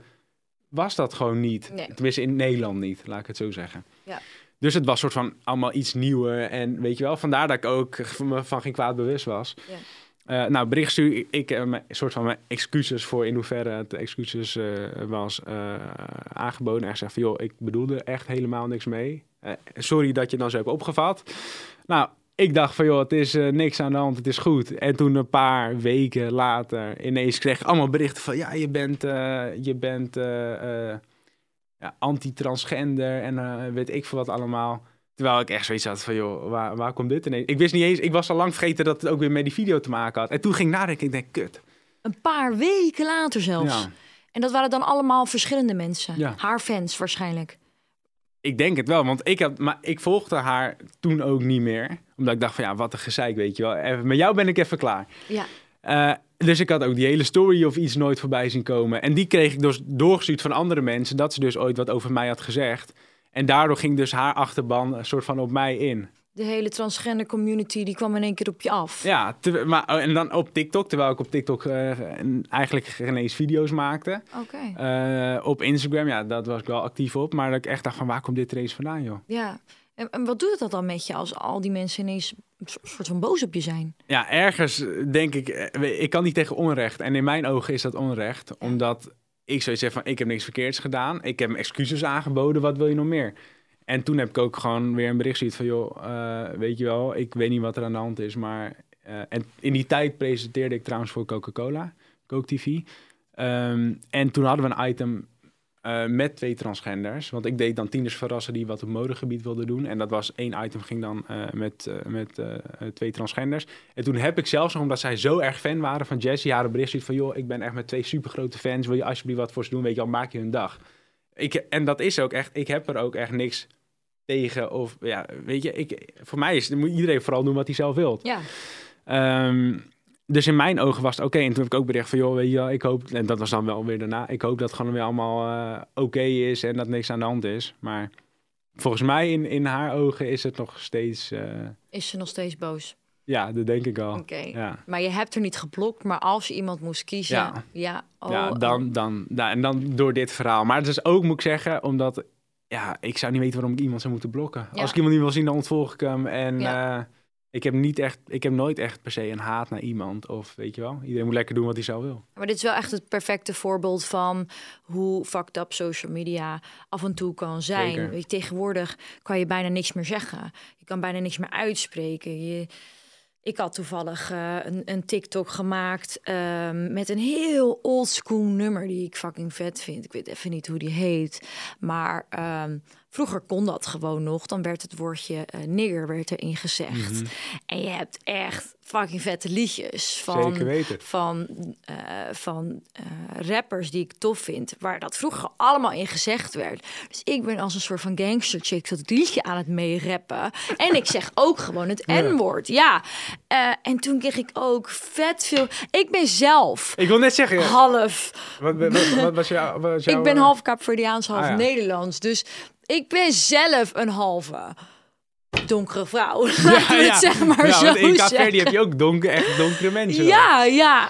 B: was dat gewoon niet.
C: Nee.
B: Tenminste in Nederland niet, laat ik het zo zeggen.
C: Ja.
B: Dus het was soort van allemaal iets nieuwer. En weet je wel, vandaar dat ik ook van me van geen kwaad bewust was.
C: Ja.
B: Eh, nou, bericht stuur ik, heb mijn soort van mijn excuses voor in hoeverre het excuses eh, was aangeboden. En gezegd van, joh, ik bedoelde echt helemaal niks mee. Sorry dat je het dan zo hebt opgevat. Nou, ik dacht van, joh, het is eh, niks aan de hand, het is goed. En toen een paar weken later ineens kreeg ik allemaal berichten van... ja, je bent, eh, je bent eh, ja, anti-transgender en weet ik veel wat allemaal. Terwijl ik echt zoiets had van, joh, waar, waar komt dit ineens? Ik wist niet eens, ik was al lang vergeten dat het ook weer met die video te maken had. En toen ging ik nadenken, ik denk, kut.
C: Een paar weken later zelfs.
B: Ja.
C: En dat waren dan allemaal verschillende mensen.
B: Ja.
C: Haar fans waarschijnlijk.
B: Ik denk het wel, want ik, had, maar ik volgde haar toen ook niet meer. Omdat ik dacht van, ja, wat een gezeik, weet je wel. Even, met jou ben ik even klaar.
C: Ja.
B: Eh, dus ik had ook die hele story of iets nooit voorbij zien komen. En die kreeg ik dus doorgestuurd van andere mensen. Dat ze dus ooit wat over mij had gezegd. En daardoor ging dus haar achterban een soort van op mij in.
C: De hele transgender community die kwam in één keer op je af.
B: Ja, te- maar, oh, en dan op TikTok, terwijl ik op TikTok eh, eigenlijk geen eens video's maakte.
C: Oké.
B: Eh, op Instagram, ja, dat was ik wel actief op. Maar dat ik echt dacht van, waar komt dit ineens vandaan, joh?
C: Ja. En, en wat doet het dan met je als al die mensen ineens een so- soort van boos op je zijn?
B: Ja, ergens denk ik, eh, ik kan niet tegen onrecht. En in mijn ogen is dat onrecht, omdat ik zoiets zeg van, ik heb niks verkeerds gedaan. Ik heb excuses aangeboden, wat wil je nog meer? En toen heb ik ook gewoon weer een bericht gezien van, joh, eh, weet je wel, ik weet niet wat er aan de hand is, maar... eh, en in die tijd presenteerde ik trouwens voor Coca-Cola, Coke TV. Ehm, en toen hadden we een item eh, met twee transgenders. Want ik deed dan tieners verrassen die wat op modegebied wilden doen. En dat was één item ging dan eh, met, eh, met twee transgenders. En toen heb ik zelfs omdat zij zo erg fan waren van Jessie, haar bericht van... joh, ik ben echt met twee supergrote fans. Wil je alsjeblieft wat voor ze doen? Weet je wel, maak je hun dag. Ik, en dat is ook echt, ik heb er ook echt niks tegen. Of ja, weet je, ik, voor mij is, moet iedereen vooral doen wat hij zelf wil.
C: Ja.
B: Ehm, dus in mijn ogen was het oké. En toen heb ik ook bericht van, joh, weet je wel, ik hoop... En dat was dan wel weer daarna. Ik hoop dat het gewoon weer allemaal eh, oké is en dat niks aan de hand is. Maar volgens mij in, in haar ogen is het nog steeds... eh,
C: Is ze nog steeds boos?
B: ja, dat denk ik al.
C: Oké.
B: Ja.
C: Maar je hebt er niet geblokt, maar als je iemand moest kiezen...
B: Ja.
C: Ja. oh,
B: ja,
C: oh.
B: dan, dan, en dan door dit verhaal. Maar het is ook, moet ik zeggen, omdat... Ja, ik zou niet weten waarom ik iemand zou moeten blokken. Als ik iemand niet wil zien, dan ontvolg ik hem. En
C: Ja.
B: eh, ik heb niet echt... Ik heb nooit echt per se een haat naar iemand. Of weet je wel, iedereen moet lekker doen wat hij zelf wil.
C: Maar dit is wel echt het perfecte voorbeeld van hoe fucked up social media af en toe kan zijn.
B: Zeker.
C: Weet je, tegenwoordig kan je bijna niks meer zeggen. Je kan bijna niks meer uitspreken. Je, ik had toevallig eh, een, een TikTok gemaakt ehm, met een heel oldschool nummer die ik fucking vet vind. Ik weet even niet hoe die heet. Maar ehm, vroeger kon dat gewoon nog. Dan werd het woordje eh, nigger werd erin gezegd. En je hebt echt fucking vette liedjes van van, eh, van eh, rappers die ik tof vind, waar dat vroeger allemaal in gezegd werd. Dus ik ben als een soort van gangster chick dat liedje aan het meerappen. En ik zeg ook gewoon het N-woord, ja. En toen kreeg ik ook vet veel... Ik ben zelf
B: Ik wil net zeggen...
C: half...
B: Wat, wat, wat, wat was jouw,
C: Ik ben half Kaapverdiaans, half
B: Ah, ja.
C: Nederlands. Dus ik ben zelf een halve donkere vrouw.
B: Ja,
C: het zeg maar
B: ja,
C: zo
B: in. Caverdi heb je ook donker, echt donkere mensen.
C: Ja, ja.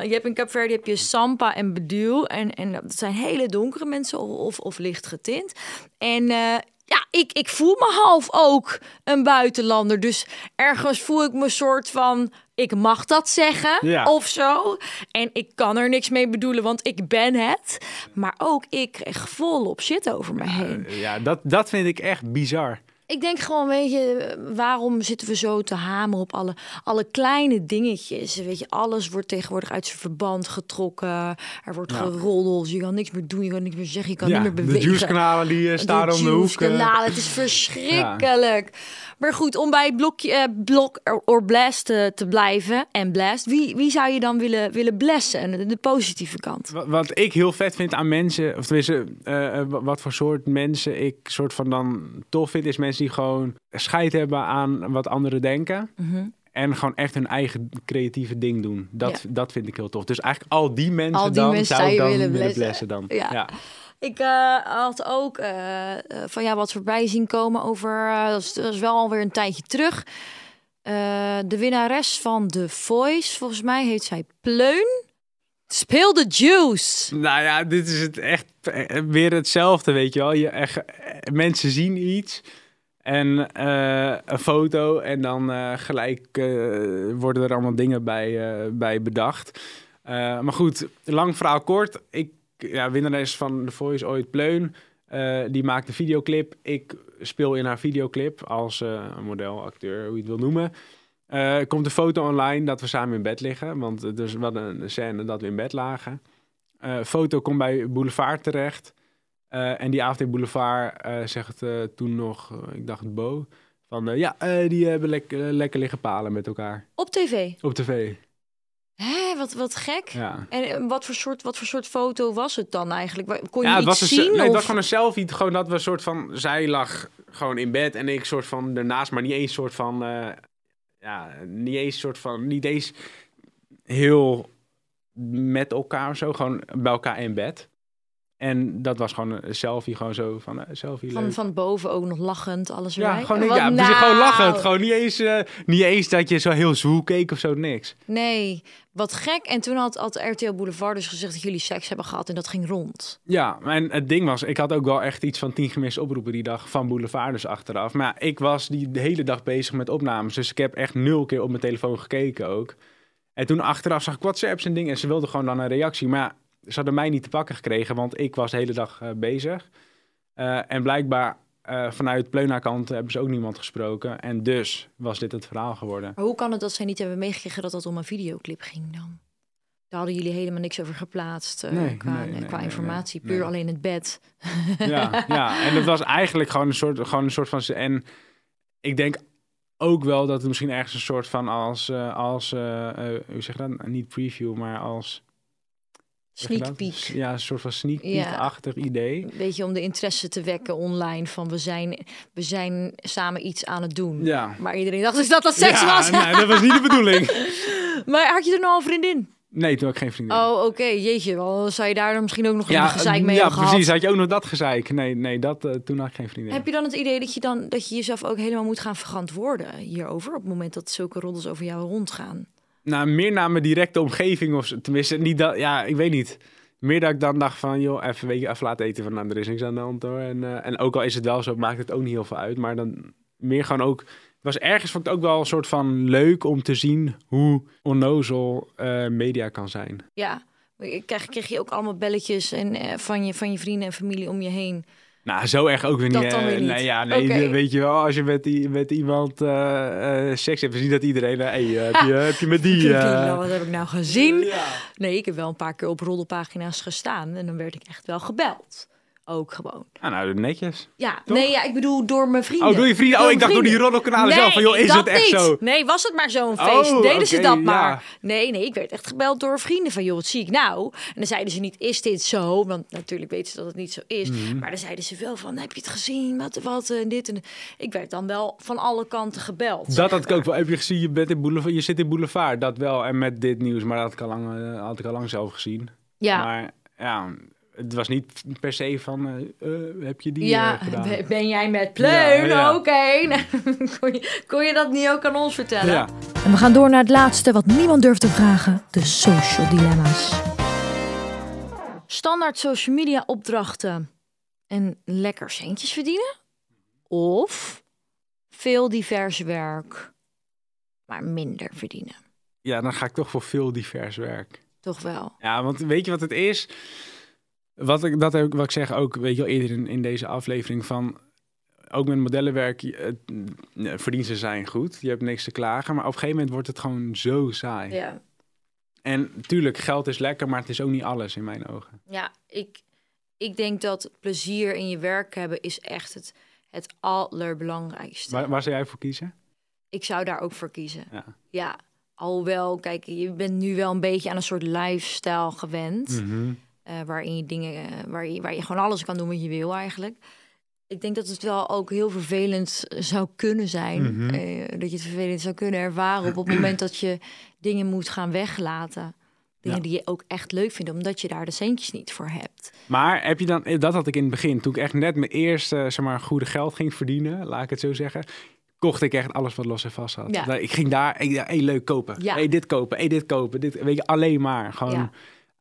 C: eh, je hebt in Cape heb je Sampa en Bedoel. En, en dat zijn hele donkere mensen of, of licht getint. En eh, ja, ik, ik voel me half ook een buitenlander. Dus ergens voel ik me soort van... Ik mag dat zeggen
B: Ja.
C: of zo. En ik kan er niks mee bedoelen, want ik ben het. Maar ook ik kreeg volop shit over me heen.
B: Ja, dat, dat vind ik echt bizar.
C: Ik denk gewoon, weet je, waarom zitten we zo te hameren op alle, alle kleine dingetjes? Weet je, alles wordt tegenwoordig uit zijn verband getrokken. Er wordt
B: Ja.
C: geroddeld. Je kan niks meer doen, je kan niks meer zeggen, je kan
B: ja,
C: niet meer
B: de
C: bewegen.
B: juice-kanalen die eh, staan om de hoek. eh.
C: juice-kanalen, Het is verschrikkelijk. Maar goed, om bij blokje, eh, blok or- blast te, te blijven en blast, wie, wie zou je dan willen, willen blessen? De, de positieve kant.
B: Wat, wat ik heel vet vind aan mensen, of tenminste, eh, eh, wa- wat voor soort mensen ik soort van dan tof vind, is mensen die gewoon scheid hebben aan wat anderen denken.
C: Mhm.
B: En gewoon echt hun eigen creatieve ding doen. Dat,
C: Ja.
B: dat vind ik heel tof. Dus eigenlijk al die mensen
C: Al die
B: dan
C: mensen
B: zou ik dan
C: willen blessen.
B: blessen dan.
C: Ja.
B: Ja.
C: Ik eh, had ook eh, eh, van ja, wat voorbij zien komen over. eh, dat, is, dat is wel alweer een tijdje terug. De winnares van The Voice, volgens mij heet zij Pleun. Speel de juice.
B: Nou ja, dit is het echt weer hetzelfde, weet je wel. Je, echt, mensen zien iets en eh, een foto en dan eh, gelijk eh, worden er allemaal dingen bij, bij bedacht. Maar goed, lang verhaal kort. Ik, ja, winnares van The Voice ooit Pleun. Die maakt een videoclip. Ik speel in haar videoclip als model, acteur, hoe je het wil noemen. Komt een foto online dat we samen in bed liggen. Want dus hadden een scène dat we in bed lagen. Foto komt bij Boulevard terecht. Eh, en die in Boulevard eh, zegt eh, toen nog, ik dacht Bo, van ja, die hebben lek- eh, lekker liggen palen met elkaar.
C: Op tv.
B: Op tv.
C: Hé, wat, wat gek.
B: Ja.
C: En wat voor, soort, wat voor soort foto was het dan eigenlijk? Kon je
B: Ja, het
C: iets
B: was, een,
C: zien?
B: nee, het was gewoon een selfie. Gewoon dat we een soort van... Zij lag gewoon in bed en ik soort van ernaast. Maar niet eens soort van... ja, niet eens soort van... Niet eens heel met elkaar of zo. Gewoon bij elkaar in bed. En dat was gewoon een selfie. Gewoon zo van... eh, selfie
C: van,
B: leuk.
C: van boven ook nog lachend, alles
B: ja,
C: erbij.
B: gewoon,
C: Wat
B: ja, precies, gewoon
C: nou?
B: lachend. Gewoon niet eens, eh, niet eens dat je zo heel zwoel keek of zo, niks.
C: Nee, wat gek. En toen had, had RTL Boulevard dus gezegd dat jullie seks hebben gehad en dat ging rond.
B: Ja, en het ding was, ik had ook wel echt iets van tien gemiste oproepen die dag van Boulevard dus achteraf. Maar ja, ik was die de hele dag bezig met opnames, dus ik heb echt nul keer op mijn telefoon gekeken ook. En toen achteraf zag ik WhatsApps en dingen en ze wilden gewoon dan een reactie. Maar ja, ze hadden mij niet te pakken gekregen, want ik was de hele dag eh, bezig. Eh, en blijkbaar eh, vanuit Pleuna-kant hebben ze ook niemand gesproken. En dus was dit het verhaal geworden.
C: Maar hoe kan het dat zij niet hebben meegekregen dat dat om een videoclip ging dan? Daar hadden jullie helemaal niks over geplaatst
B: Nee,
C: qua,
B: nee, nee,
C: qua informatie. Puur alleen het bed.
B: Ja, ja, en het was eigenlijk gewoon een soort, gewoon een soort van... En ik denk ook wel dat het misschien ergens een soort van als... als hoe zeg je dat? Niet preview, maar als... zeg je
C: Sneak
B: dat?
C: peek.
B: Ja, een soort van sneak
C: Ja.
B: peek-achtig idee.
C: Een beetje om de interesse te wekken online van we zijn, we zijn samen iets aan het doen.
B: Ja.
C: Maar iedereen dacht dus dat dat seks
B: ja,
C: was.
B: Nee, dat was niet de bedoeling.
C: Maar had je er nou een vriendin?
B: Nee, toen had ik geen vriendin.
C: Oh, oké. Jeetje, wel zou je daar dan misschien ook nog
B: ja,
C: een gezeik mee
B: ja
C: hebben gehad.
B: precies. Had je ook nog dat gezeik? Nee, nee dat, eh, toen had ik geen vriendin.
C: Heb je dan het idee dat je dan dat je jezelf ook helemaal moet gaan verantwoorden hierover op het moment dat zulke roddels over jou rondgaan?
B: Nou, meer naar mijn directe omgeving of tenminste niet dat. Ja, ik weet niet. Meer dat ik dan dacht van, joh, even, weet je, laten eten van, nou, er is niks aan de hand hoor. En, eh, en ook al is het wel zo, maakt het ook niet heel veel uit. Maar dan meer gewoon ook. Het was ergens vond ik ook wel een soort van leuk om te zien hoe onnozel eh, media kan zijn.
C: Ja, kreeg, kreeg je ook allemaal belletjes en, eh, van, je, van je vrienden en familie om je heen?
B: Nou, zo erg ook weer
C: Dat
B: niet.
C: dan
B: eh,
C: weer niet.
B: Nee, ja, nee, weet je wel, als je met, die, met iemand eh, eh, seks hebt, zie dat iedereen, eh, hey, eh, heb, je, heb je met die... Eh,
C: wat heb ik nou gezien?
B: ja.
C: Nee, ik heb wel een paar keer op roddelpagina's gestaan en dan werd ik echt wel gebeld. Ook gewoon.
B: Ah, nou, netjes.
C: Ja,
B: Toch?
C: nee, ja, ik bedoel door mijn vrienden.
B: Oh, door je vrienden? Oh, ik dacht door die roddelkanalen
C: nee,
B: zelf. Van, joh, is
C: dat
B: het echt
C: niet.
B: zo?
C: Nee, was het maar zo'n feest.
B: Oh,
C: Deden ze dat
B: ja.
C: maar. Nee, nee, ik werd echt gebeld door vrienden van, joh, wat zie ik nou? En dan zeiden ze niet, is dit zo? Want natuurlijk weten ze dat het niet zo is.
B: Mhm.
C: Maar dan zeiden ze wel van, heb je het gezien? Wat, wat, en dit en Ik werd dan wel van alle kanten gebeld.
B: Dat had ik ook wel. Heb je gezien, je, bent in boulevard, je zit in Boulevard. Dat wel. En met dit nieuws. Maar dat had ik al lang, eh, had ik al lang zelf gezien.
C: ja.
B: Maar ja, het was niet per se van... eh, eh, heb je die
C: Ja,
B: eh, gedaan?
C: ben- ben jij met pleun?
B: Ja, ja.
C: Oké. Nou, kon, je, kon je dat niet ook aan ons vertellen?
B: Ja.
E: En we gaan door naar het laatste wat niemand durft te vragen: de social dilemma's.
C: Standaard social media opdrachten en lekker centjes verdienen? Of veel divers werk, maar minder verdienen?
B: ja, dan ga ik toch voor veel divers werk.
C: Toch wel.
B: Ja, want weet je wat het is? Wat ik, dat heb ik, wat ik zeg ook, weet je wel, eerder in, in deze aflevering van... Ook met modellenwerk, je- het, ja, verdiensten zijn goed. Je hebt niks te klagen. Maar op een gegeven moment wordt het gewoon zo saai.
C: Ja.
B: En tuurlijk, geld is lekker, maar het is ook niet alles in mijn ogen.
C: Ja, ik, ik denk dat plezier in je werk hebben is echt het, het allerbelangrijkste.
B: Waar, waar zou jij voor kiezen?
C: Ik zou daar ook voor kiezen.
B: Ja.
C: Ja, alhoewel, kijk, je bent nu wel een beetje aan een soort lifestyle gewend.
B: Mhm.
C: Eh, waarin je dingen, eh, waar, je, waar je gewoon alles kan doen wat je wil eigenlijk. Ik denk dat het wel ook heel vervelend zou kunnen zijn.
B: Mhm.
C: eh, dat je het vervelend zou kunnen ervaren op het moment dat je dingen moet gaan weglaten. Dingen
B: Ja.
C: die je ook echt leuk vindt, omdat je daar de centjes niet voor hebt.
B: Maar heb je dan, dat had ik in het begin, toen ik echt net mijn eerste, zeg maar, goede geld ging verdienen, laat ik het zo zeggen, kocht ik echt alles wat los en vast had.
C: Ja.
B: Ik ging daar, hey, leuk kopen,
C: Ja.
B: hey, dit kopen, hey, dit kopen, dit, weet je, alleen maar. Gewoon,
C: Ja.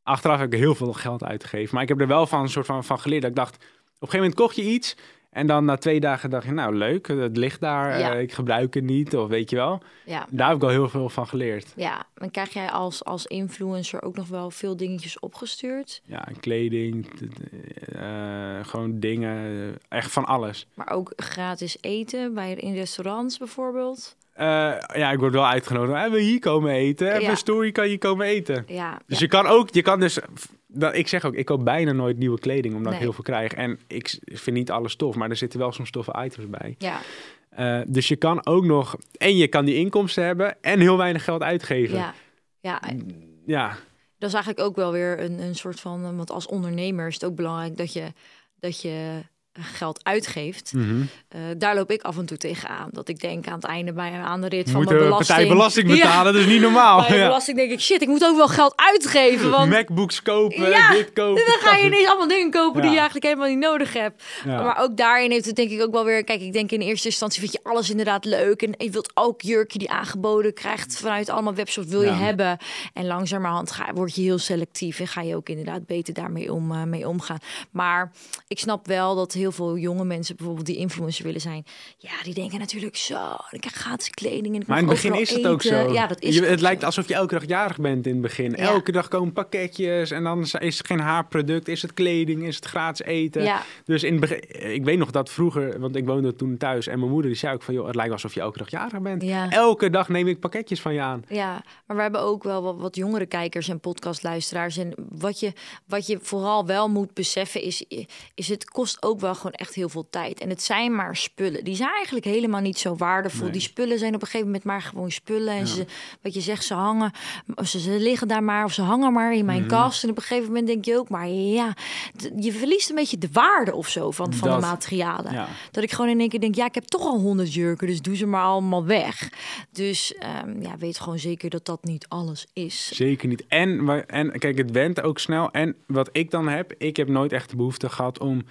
B: Achteraf heb ik heel veel geld uitgegeven, maar ik heb er wel van een soort van, van geleerd. Dat ik dacht, op een gegeven moment kocht je iets en dan na twee dagen dacht je, nou leuk, het ligt daar,
C: Ja.
B: eh, ik gebruik het niet, of weet je wel.
C: Ja,
B: Daar heb ik al heel veel van geleerd.
C: ja. En krijg jij als, als influencer ook nog wel veel dingetjes opgestuurd?
B: Ja, kleding, eh, gewoon dingen, eh, echt van alles.
C: Maar ook gratis eten bij in restaurants bijvoorbeeld.
B: Eh, ja, ik word wel uitgenodigd. We hier komen eten? We
C: Ja.
B: story, kan je komen eten?
C: Ja,
B: Dus
C: ja.
B: je kan ook, je kan dus, dat, ik zeg ook, ik koop bijna nooit nieuwe kleding omdat ik heel veel krijg. En ik vind niet alles tof, maar er zitten wel soms toffe items bij.
C: ja,
B: Eh, dus je kan ook nog, en je kan die inkomsten hebben en heel weinig geld uitgeven.
C: ja, ja,
B: Ja,
C: dat is eigenlijk ook wel weer een, een soort van... eh, Want als ondernemer is het ook belangrijk dat je, dat je geld uitgeeft.
B: Mhm.
C: Eh, daar loop ik af en toe tegenaan. Dat ik denk aan het einde bij, aan de rit van
B: moet
C: mijn
B: de
C: belasting.
B: partij belasting
C: Ja,
B: betalen, dat is niet normaal.
C: bij
B: Ja.
C: belasting denk ik, shit, ik moet ook wel geld uitgeven. Want
B: Macbooks kopen,
C: Ja,
B: dit kopen.
C: dan ga je ineens allemaal dingen kopen die
B: Ja.
C: je eigenlijk helemaal niet nodig hebt.
B: Ja.
C: Maar ook daarin heeft het denk ik ook wel weer... Kijk, ik denk in eerste instantie vind je alles inderdaad leuk. En je wilt ook jurkje die aangeboden krijgt vanuit allemaal webshops wil je
B: Ja.
C: hebben. En langzamerhand ga, word je heel selectief. En ga je ook inderdaad beter daarmee om, eh, mee omgaan. Maar ik snap wel dat heel veel jonge mensen bijvoorbeeld die influencer willen zijn. Ja, die denken natuurlijk zo. Ik krijg gratis kleding en ik
B: Maar in het begin is het ook zo.
C: Ja, dat is
B: je, het
C: zo.
B: lijkt alsof je elke dag jarig bent in het begin.
C: Ja.
B: Elke dag komen pakketjes en dan is is het geen haarproduct, is het kleding, is het gratis eten.
C: Ja.
B: Dus in het begin, ik weet nog dat vroeger, want ik woonde toen thuis en mijn moeder die zei ook van, joh, het lijkt alsof je elke dag jarig bent.
C: Ja.
B: Elke dag neem ik pakketjes van je aan.
C: Ja, maar we hebben ook wel wat, wat jongere kijkers en podcastluisteraars. En wat je, wat je vooral wel moet beseffen is, is het kost ook wel gewoon echt heel veel tijd. En het zijn maar spullen. Die zijn eigenlijk helemaal niet zo waardevol.
B: Nee.
C: Die spullen zijn op een gegeven moment maar gewoon spullen. En ze, wat je zegt, ze hangen, ze, ze liggen daar maar of ze hangen maar in
B: Mhm.
C: mijn kast. En op een gegeven moment denk je ook, maar ja, je verliest een beetje de waarde of zo van, van de materialen.
B: Ja.
C: Dat ik gewoon in één keer denk, ja, ik heb toch al honderd jurken, dus doe ze maar allemaal weg. Dus ehm, ja, weet gewoon zeker dat dat niet alles is.
B: Zeker niet. En, en kijk, het went ook snel. En wat ik dan heb, ik heb nooit echt de behoefte gehad om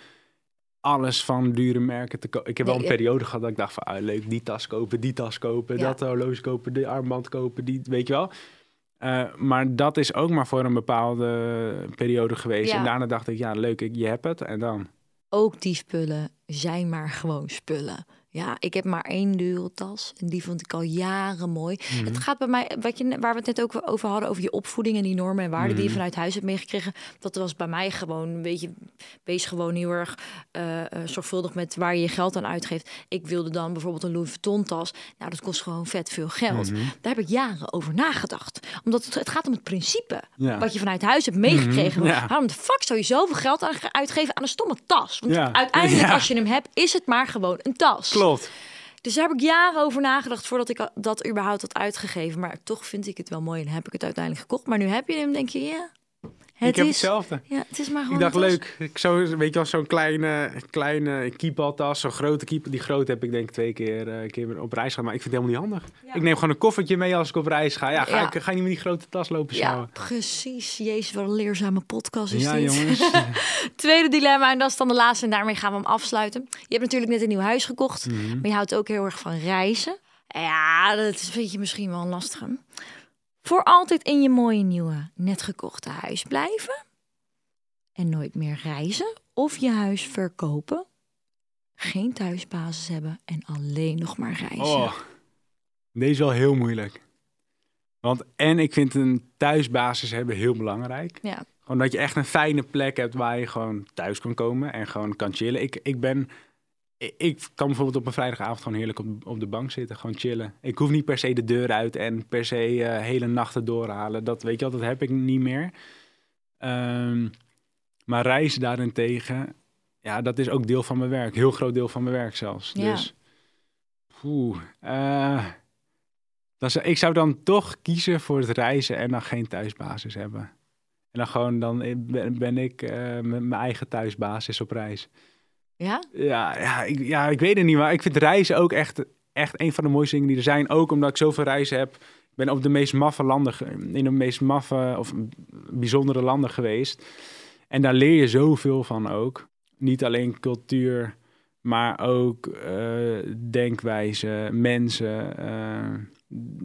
B: alles van dure merken te kopen. Ik heb wel een
C: ja.
B: periode gehad dat ik dacht van, ah, leuk, die tas kopen, die tas kopen,
C: Ja.
B: dat horloge kopen, die armband kopen, die, weet je wel. Eh, maar dat is ook maar voor een bepaalde periode geweest. En daarna dacht ik, ja, leuk, ik, je hebt het. En dan?
C: Ook die spullen zijn maar gewoon spullen. Ja, ik heb maar één dure tas en die vond ik al jaren mooi.
B: Mhm.
C: Het gaat bij mij, wat je, waar we het net ook over hadden, over je opvoeding en die normen en waarden die
B: Mhm.
C: je vanuit huis hebt meegekregen. Dat was bij mij gewoon een beetje, wees gewoon heel erg eh, eh, zorgvuldig met waar je je geld aan uitgeeft. Ik wilde dan bijvoorbeeld een Louis Vuitton tas. Nou, dat kost gewoon vet veel geld.
B: Mhm.
C: Daar heb ik jaren over nagedacht. Omdat het, het gaat om het principe.
B: Ja.
C: Wat je vanuit huis hebt meegekregen.
B: Mhm, ja.
C: Waarom de fuck zou je zoveel geld aan, uitgeven aan een stomme tas? Want
B: Ja.
C: uiteindelijk, als je hem hebt, is het maar gewoon een tas.
B: Klopt.
C: Dus daar heb ik jaren over nagedacht voordat ik dat überhaupt had uitgegeven. Maar toch vind ik het wel mooi en heb ik het uiteindelijk gekocht. Maar nu heb je hem, denk je, ja, het
B: ik heb
C: is...
B: hetzelfde.
C: Ja, het is maar gewoon
B: Ik dacht, leuk. Ik zo, weet je wel, zo'n kleine, kleine keepaltas, zo'n grote keep. Die grote heb ik denk ik twee keer, eh, keer op reis gehad. Maar ik vind het helemaal niet handig.
C: Ja.
B: Ik neem gewoon een koffertje mee als ik op reis ga. Ja, ga,
C: Ja.
B: Ik, ga je niet met die grote tas lopen
C: Ja, precies. Jezus, wat een leerzame podcast is
B: Ja,
C: dit.
B: jongens.
C: Tweede dilemma, en dat is dan de laatste. En daarmee gaan we hem afsluiten. Je hebt natuurlijk net een nieuw huis gekocht.
B: Mhm.
C: Maar je houdt ook heel erg van reizen. Ja, dat vind je misschien wel een lastige. Voor altijd in je mooie nieuwe, net gekochte huis blijven. En nooit meer reizen. Of je huis verkopen. Geen thuisbasis hebben en alleen nog maar reizen.
B: Oh, deze is wel heel moeilijk. Want en ik vind een thuisbasis hebben heel belangrijk.
C: Ja,
B: Gewoon dat je echt een fijne plek hebt waar je gewoon thuis kan komen en gewoon kan chillen. Ik, ik ben... ik- kan bijvoorbeeld op een vrijdagavond gewoon heerlijk op, op de bank zitten, gewoon chillen. Ik hoef niet per se de deur uit en per se eh, hele nachten doorhalen. Dat weet je wel, dat heb ik niet meer. Ehm, maar reizen daarentegen, ja, dat is ook deel van mijn werk. Heel groot deel van mijn werk zelfs.
C: Ja.
B: Dus, oeh, eh, dan zou- ik zou dan toch kiezen voor het reizen en dan geen thuisbasis hebben. En dan gewoon, dan ben, ben ik eh, met mijn eigen thuisbasis op reis.
C: Ja?
B: Ja, ja, ik, ja, ik weet het niet, maar ik vind reizen ook echt, echt een van de mooiste dingen die er zijn. Ook omdat ik zoveel reizen heb. Ik ben op de meest maffe landen, in de meest maffe of bijzondere landen geweest. En daar leer je zoveel van ook. Niet alleen cultuur, maar ook eh, denkwijze, mensen. eh,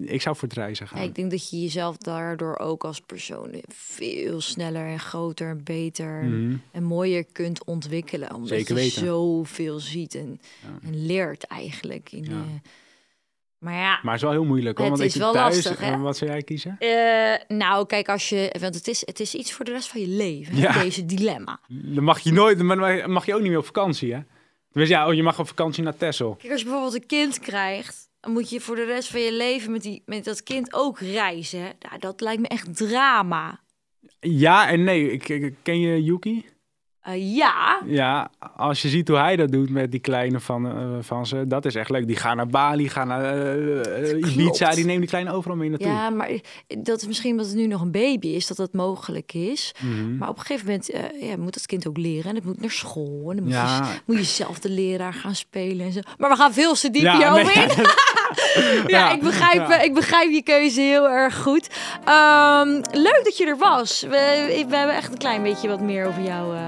B: ik zou voor het reizen gaan.
C: Ja, ik denk dat je jezelf daardoor ook als persoon veel sneller en groter en beter
B: Mhm.
C: en mooier kunt ontwikkelen. Omdat
B: Zeker
C: je
B: weten.
C: zoveel ziet en,
B: Ja.
C: en leert eigenlijk. In,
B: Ja.
C: eh, Maar ja,
B: Maar het is wel heel moeilijk. Hoor,
C: Het
B: want
C: is
B: ik
C: wel
B: thuis,
C: lastig, hè?
B: eh, Wat zou jij kiezen?
C: eh, nou kijk, als je, want het is, het is iets voor de rest van je leven,
B: Ja.
C: deze dilemma.
B: Dan mag je nooit, maar dan mag je ook niet meer op vakantie, hè? Dus ja, oh, je mag op vakantie naar Texel.
C: Kijk, als je bijvoorbeeld een kind krijgt, moet je voor de rest van je leven met, die, met dat kind ook reizen. Nou, dat lijkt me echt drama.
B: Ja en nee. Ik, ik- ken je Yuki?
C: Eh, ja,
B: Ja, als je ziet hoe hij dat doet met die kleine van, eh, van ze, dat is echt leuk. Die gaan naar Bali, gaan naar eh, Ibiza, die neemt die kleine overal mee naartoe.
C: ja, maar dat is misschien omdat het nu nog een baby is, dat dat mogelijk is.
B: Mhm.
C: Maar op een gegeven moment ja, moet dat kind ook leren. En het moet naar school. En dan moet,
B: Ja.
C: je, moet je zelf de leraar gaan spelen en zo. Maar we gaan veel te diep
B: Ja, nee.
C: in. ja,
B: Ja,
C: ik, begrijp,
B: ja.
C: eh, ik begrijp je keuze heel erg goed. Ehm, leuk dat je er was. We, we hebben echt een klein beetje wat meer over jou eh,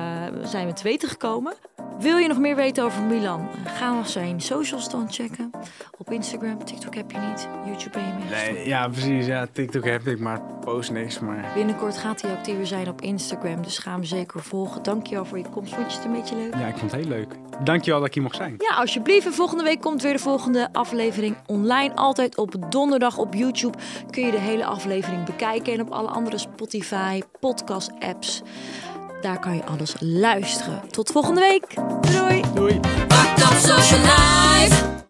C: zijn we te weten gekomen. Wil je nog meer weten over Milan? Ga nog zijn socials dan checken. Op Instagram, TikTok heb je niet. YouTube ben je mee.
B: Nee, ja, precies. Ja, TikTok heb ik, maar post niks. Maar
C: Binnenkort gaat hij actiever zijn op Instagram, dus ga hem zeker volgen. Dankjewel voor je komst. Vond je het een beetje leuk?
B: ja, ik vond het heel leuk. Dankjewel dat ik hier mocht zijn.
C: Ja, alsjeblieft. En volgende week komt weer de volgende aflevering online. Altijd op donderdag op YouTube kun je de hele aflevering bekijken. En op alle andere Spotify, podcast apps. Daar kan je alles luisteren. Tot volgende week. Doei.
B: Doei. Social life.